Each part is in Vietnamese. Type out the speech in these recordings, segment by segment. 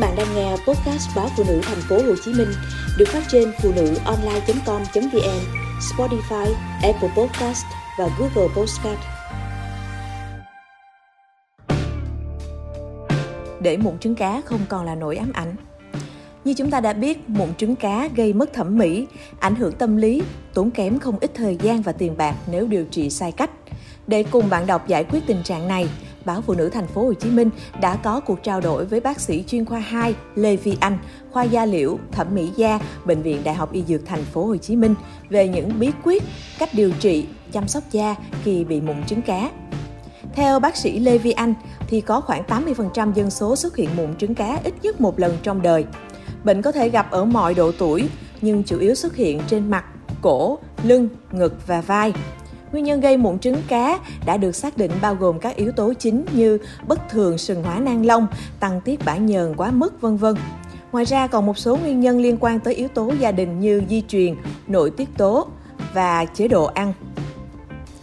bạn đang nghe podcast báo phụ nữ thành phố Hồ Chí Minh được phát trên phụ nữ online.com.vn, Spotify, Apple Podcast và Google Podcast. Để mụn trứng cá không còn là nỗi ám ảnh. Như chúng ta đã biết, mụn trứng cá gây mất thẩm mỹ, ảnh hưởng tâm lý, tốn kém không ít thời gian và tiền bạc nếu điều trị sai cách. Để cùng bạn đọc giải quyết tình trạng này, báo Phụ nữ Thành phố Hồ Chí Minh đã có cuộc trao đổi với bác sĩ chuyên khoa 2 Lê Phi Anh, khoa da liễu, thẩm mỹ da, bệnh viện Đại học Y Dược Thành phố Hồ Chí Minh về những bí quyết, cách điều trị, chăm sóc da khi bị mụn trứng cá. Theo bác sĩ Lê Vi Anh thì có khoảng 80% dân số xuất hiện mụn trứng cá ít nhất một lần trong đời. Bệnh có thể gặp ở mọi độ tuổi nhưng chủ yếu xuất hiện trên mặt, cổ, lưng, ngực và vai. Nguyên nhân gây mụn trứng cá đã được xác định bao gồm các yếu tố chính như bất thường sừng hóa nang lông, tăng tiết bã nhờn quá mức vân vân. Ngoài ra còn một số nguyên nhân liên quan tới yếu tố gia đình như di truyền, nội tiết tố và chế độ ăn.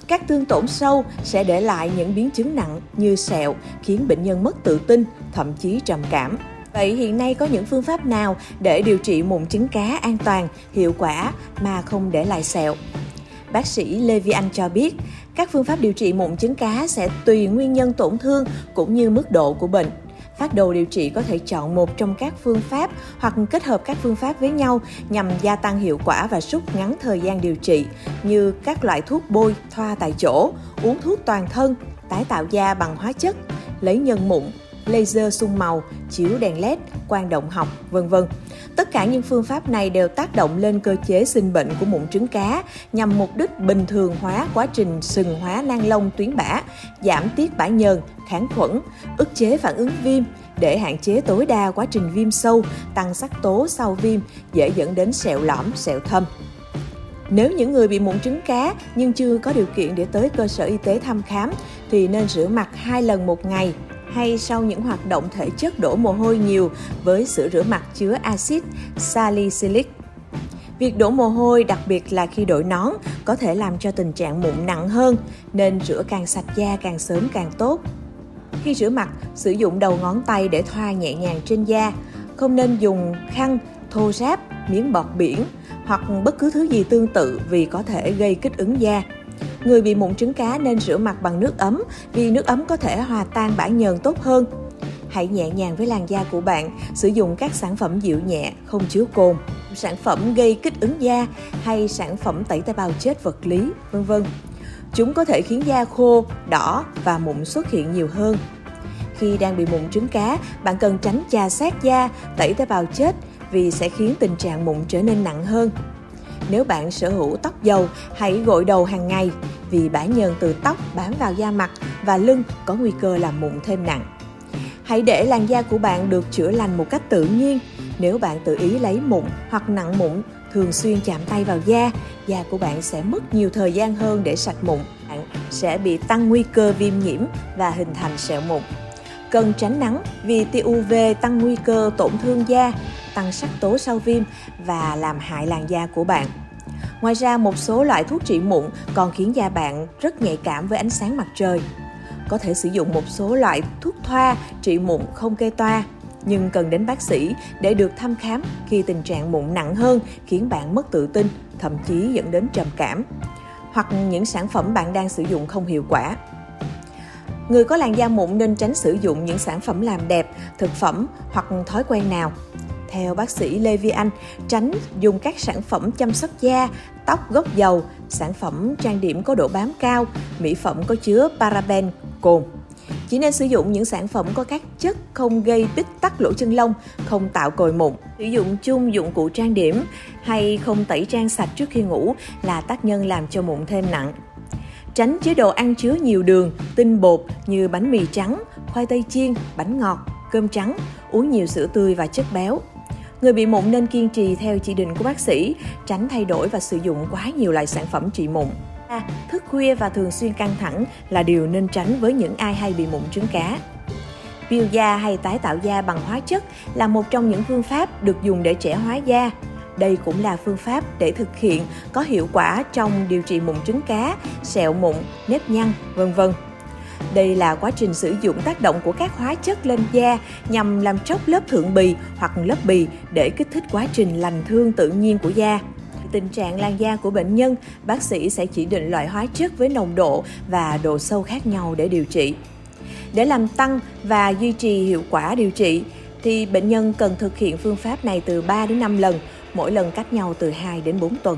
Các thương tổn sâu sẽ để lại những biến chứng nặng như sẹo, khiến bệnh nhân mất tự tin, thậm chí trầm cảm. Vậy hiện nay có những phương pháp nào để điều trị mụn trứng cá an toàn, hiệu quả mà không để lại sẹo? Bác sĩ Lê Vi Anh cho biết, các phương pháp điều trị mụn trứng cá sẽ tùy nguyên nhân tổn thương cũng như mức độ của bệnh. Phát đồ điều trị có thể chọn một trong các phương pháp hoặc kết hợp các phương pháp với nhau nhằm gia tăng hiệu quả và rút ngắn thời gian điều trị như các loại thuốc bôi, thoa tại chỗ, uống thuốc toàn thân, tái tạo da bằng hóa chất, lấy nhân mụn, laser sung màu, chiếu đèn led, quang động học, vân vân. Tất cả những phương pháp này đều tác động lên cơ chế sinh bệnh của mụn trứng cá nhằm mục đích bình thường hóa quá trình sừng hóa nang lông tuyến bã, giảm tiết bã nhờn, kháng khuẩn, ức chế phản ứng viêm để hạn chế tối đa quá trình viêm sâu, tăng sắc tố sau viêm, dễ dẫn đến sẹo lõm, sẹo thâm. Nếu những người bị mụn trứng cá nhưng chưa có điều kiện để tới cơ sở y tế thăm khám thì nên rửa mặt hai lần một ngày hay sau những hoạt động thể chất đổ mồ hôi nhiều với sữa rửa mặt chứa axit salicylic. Việc đổ mồ hôi, đặc biệt là khi đội nón, có thể làm cho tình trạng mụn nặng hơn, nên rửa càng sạch da càng sớm càng tốt. Khi rửa mặt, sử dụng đầu ngón tay để thoa nhẹ nhàng trên da, không nên dùng khăn, thô ráp, miếng bọt biển hoặc bất cứ thứ gì tương tự vì có thể gây kích ứng da. Người bị mụn trứng cá nên rửa mặt bằng nước ấm vì nước ấm có thể hòa tan bã nhờn tốt hơn. Hãy nhẹ nhàng với làn da của bạn, sử dụng các sản phẩm dịu nhẹ, không chứa cồn, sản phẩm gây kích ứng da hay sản phẩm tẩy tế bào chết vật lý, vân vân. Chúng có thể khiến da khô, đỏ và mụn xuất hiện nhiều hơn. Khi đang bị mụn trứng cá, bạn cần tránh chà sát da, tẩy tế bào chết vì sẽ khiến tình trạng mụn trở nên nặng hơn. Nếu bạn sở hữu tóc dầu, hãy gội đầu hàng ngày vì bã nhờn từ tóc bám vào da mặt và lưng có nguy cơ làm mụn thêm nặng. Hãy để làn da của bạn được chữa lành một cách tự nhiên. Nếu bạn tự ý lấy mụn hoặc nặng mụn, thường xuyên chạm tay vào da, da của bạn sẽ mất nhiều thời gian hơn để sạch mụn. Bạn sẽ bị tăng nguy cơ viêm nhiễm và hình thành sẹo mụn. Cần tránh nắng vì tia UV tăng nguy cơ tổn thương da, tăng sắc tố sau viêm và làm hại làn da của bạn. Ngoài ra, một số loại thuốc trị mụn còn khiến da bạn rất nhạy cảm với ánh sáng mặt trời. Có thể sử dụng một số loại thuốc thoa trị mụn không kê toa, nhưng cần đến bác sĩ để được thăm khám khi tình trạng mụn nặng hơn khiến bạn mất tự tin, thậm chí dẫn đến trầm cảm. Hoặc những sản phẩm bạn đang sử dụng không hiệu quả. Người có làn da mụn nên tránh sử dụng những sản phẩm làm đẹp, thực phẩm hoặc thói quen nào theo bác sĩ Lê Vi Anh, tránh dùng các sản phẩm chăm sóc da, tóc gốc dầu, sản phẩm trang điểm có độ bám cao, mỹ phẩm có chứa paraben, cồn. Chỉ nên sử dụng những sản phẩm có các chất không gây bít tắc lỗ chân lông, không tạo cồi mụn. Sử dụng chung dụng cụ trang điểm hay không tẩy trang sạch trước khi ngủ là tác nhân làm cho mụn thêm nặng. Tránh chế độ ăn chứa nhiều đường, tinh bột như bánh mì trắng, khoai tây chiên, bánh ngọt, cơm trắng, uống nhiều sữa tươi và chất béo. Người bị mụn nên kiên trì theo chỉ định của bác sĩ, tránh thay đổi và sử dụng quá nhiều loại sản phẩm trị mụn. À, thức khuya và thường xuyên căng thẳng là điều nên tránh với những ai hay bị mụn trứng cá. Peel da hay tái tạo da bằng hóa chất là một trong những phương pháp được dùng để trẻ hóa da. Đây cũng là phương pháp để thực hiện có hiệu quả trong điều trị mụn trứng cá, sẹo mụn, nếp nhăn, vân vân. Đây là quá trình sử dụng tác động của các hóa chất lên da nhằm làm tróc lớp thượng bì hoặc lớp bì để kích thích quá trình lành thương tự nhiên của da tình trạng làn da của bệnh nhân, bác sĩ sẽ chỉ định loại hóa chất với nồng độ và độ sâu khác nhau để điều trị. Để làm tăng và duy trì hiệu quả điều trị thì bệnh nhân cần thực hiện phương pháp này từ 3 đến 5 lần, mỗi lần cách nhau từ 2 đến 4 tuần.